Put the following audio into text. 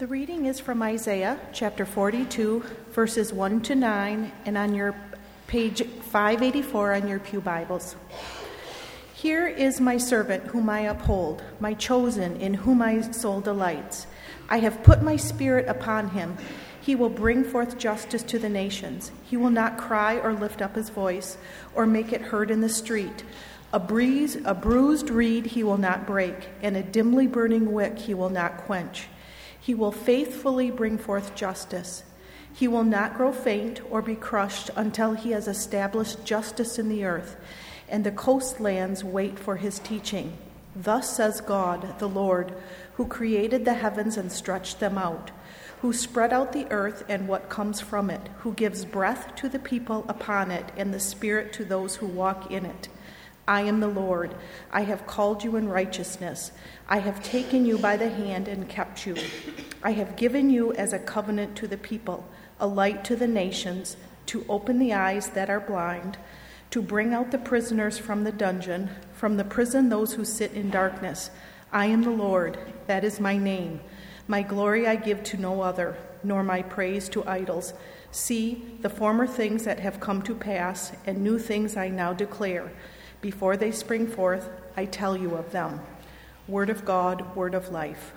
The reading is from Isaiah chapter 42, verses 1 to 9, and on your page 584 on your Pew Bibles. Here is my servant whom I uphold, my chosen in whom my soul delights. I have put my spirit upon him. He will bring forth justice to the nations. He will not cry or lift up his voice or make it heard in the street. A breeze, a bruised reed he will not break, and a dimly burning wick he will not quench. He will faithfully bring forth justice. He will not grow faint or be crushed until he has established justice in the earth, and the coastlands wait for his teaching. Thus says God, the Lord, who created the heavens and stretched them out, who spread out the earth and what comes from it, who gives breath to the people upon it and the spirit to those who walk in it. I am the Lord. I have called you in righteousness. I have taken you by the hand and kept you. I have given you as a covenant to the people, a light to the nations, to open the eyes that are blind, to bring out the prisoners from the dungeon, from the prison those who sit in darkness. I am the Lord. That is my name. My glory I give to no other, nor my praise to idols. See, the former things that have come to pass, and new things I now declare. Before they spring forth, I tell you of them. Word of God, word of life.